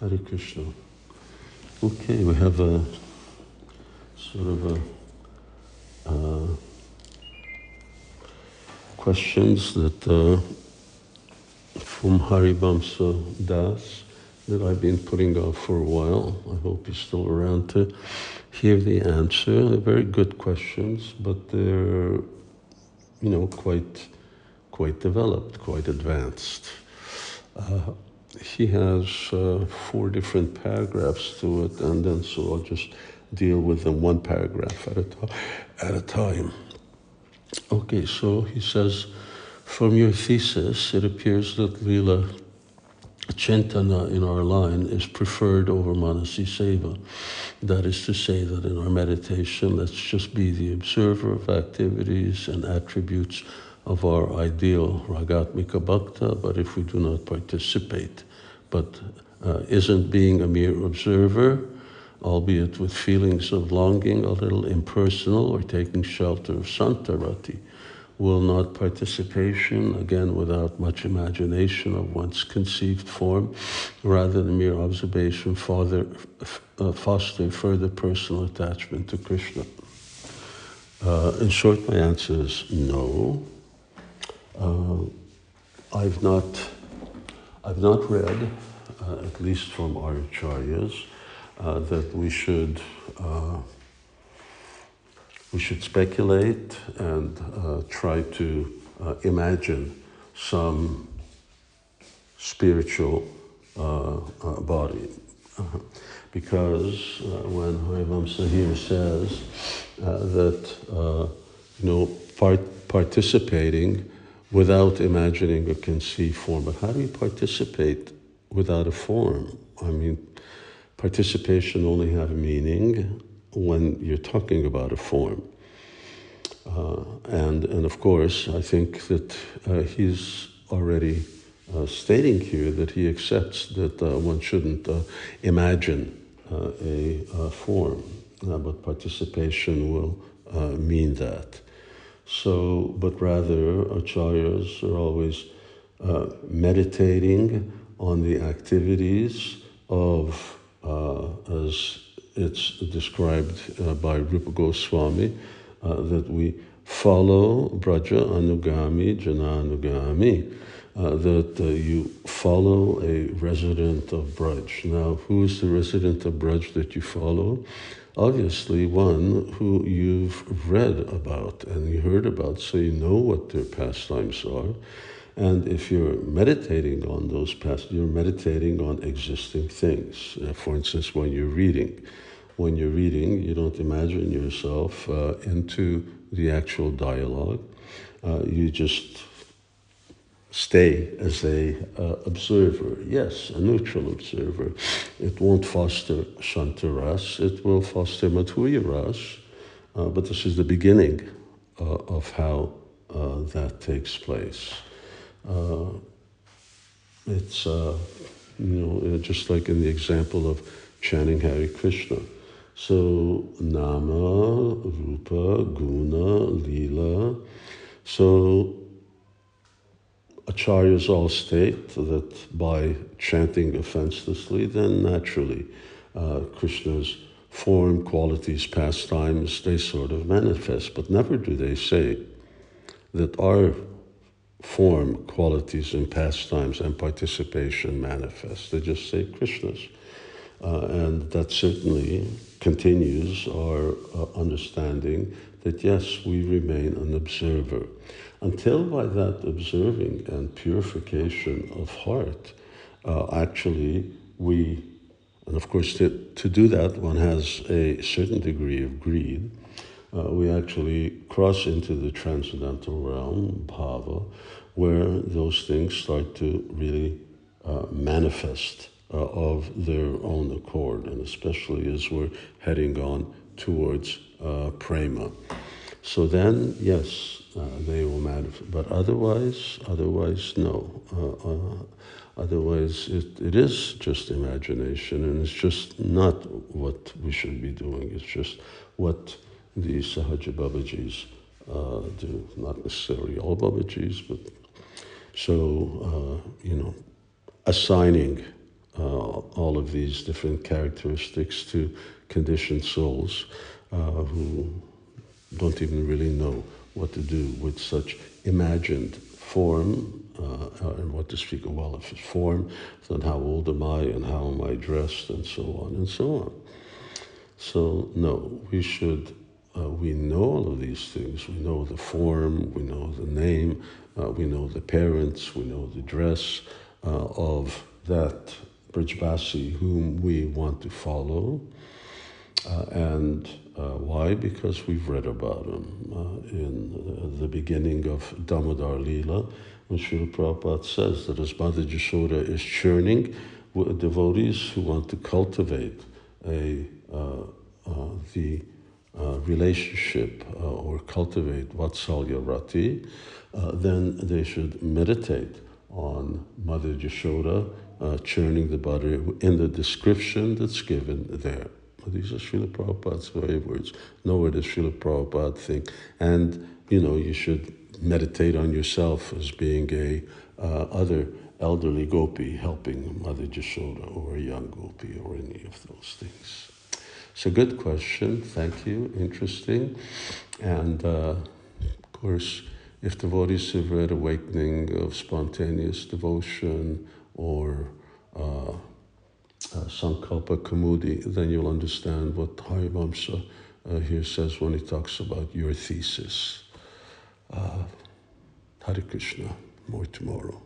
Hare Krishna. Okay, we have a sort of a uh, questions that uh, from Harivamsa Das that I've been putting off for a while. I hope he's still around to hear the answer. They're very good questions, but they're, you know, quite, quite developed, quite advanced. Uh, he has uh, four different paragraphs to it, and then so I'll just deal with them one paragraph at a, to- at a time. Okay, so he says, from your thesis, it appears that Lila Chintana in our line is preferred over Manasi Seva. That is to say that in our meditation, let's just be the observer of activities and attributes of our ideal Ragatmika Bhakta, but if we do not participate, but uh, isn't being a mere observer, albeit with feelings of longing, a little impersonal, or taking shelter of Santarati, will not participation, again without much imagination of one's conceived form, rather than mere observation, father, uh, foster further personal attachment to Krishna? Uh, in short, my answer is no. Uh, I've not, I've not read, uh, at least from our acharyas, uh, that we should uh, we should speculate and uh, try to uh, imagine some spiritual body. Because when Harivamsa here says that, you know, part- participating without imagining a conceived form, but how do you participate without a form? I mean, participation only have meaning when you're talking about a form. Uh, and, and of course, I think that uh, he's already uh, stating here that he accepts that uh, one shouldn't uh, imagine uh, a, uh form, but participation will mean that. So, but rather, acharyas are always uh, meditating on the activities of, uh, as it's described uh, by Rupa Goswami, uh, that we follow Braja Anugami, Jana Anugami, uh, that uh, you follow a resident of Braj. Now, who is the resident of Braj that you follow? Obviously, one who you've read about and you heard about, so you know what their pastimes are. And if you're meditating on those past, you're meditating on existing things. Uh, for instance, when you're reading, when you're reading, you don't imagine yourself uh, into the actual dialogue. Uh, you just stay as a uh, observer. Yes, a neutral observer. It won't foster shantaras. It will foster madhurya ras. Uh, but this is the beginning uh, of how uh, that takes place. Uh, it's uh, you know just like in the example of chanting Hare Krishna. So nama, rupa, guna, lila. So acharyas all state that by chanting offenselessly, then naturally uh, Krishna's form, qualities, pastimes, they sort of manifest. But never do they say that our form, qualities, and pastimes and participation manifest. They just say Krishna's. Uh, and that certainly continues our uh, understanding that yes, we remain an observer. Until by that observing and purification of heart, uh, actually we, and of course to, to do that one has a certain degree of greed, uh, we actually cross into the transcendental realm, bhava, where those things start to really uh, manifest uh, of their own accord, and especially as we're heading on towards uh, prema. So then, yes, uh, they will manifest, but otherwise, otherwise, no. Uh, uh, otherwise, it, it is just imagination, and it's just not what we should be doing. It's just what the Sahaja Babajis uh, do, not necessarily all Babajis, but so, uh, you know, assigning uh, all of these different characteristics to conditioned souls who don't even really know what to do with such imagined form uh, and what to speak of. Well, if it's form, then how old am I and how am I dressed and so on and so on. So, no, we should, uh, we know all of these things. We know the form, we know the name, uh, we know the parents, we know the dress uh, of that Brijbasi whom we want to follow. Uh, and uh, why? Because we've read about him uh, in the beginning of Damodar Lila, when Srila Prabhupada says that as Mother Jashoda is churning devotees who want to cultivate a, uh, uh, the uh, relationship or cultivate Vatsalya Rati, then they should meditate on Mother Jashoda churning the butter in the description that's given there. These are Srila Prabhupada's very words. Nowhere does Srila Prabhupada think. And, you know, you should meditate on yourself as being a uh, other elderly gopi helping Mother Jashoda or a young gopi or any of those things. It's a good question. Thank you. Interesting. And, uh, of course, if devotees have read Awakening of Spontaneous Devotion or uh, uh, Sankalpa Kaumudi, then you'll understand what Harivamsa uh, here says when he talks about your thesis. Uh, Hare Krishna, more tomorrow.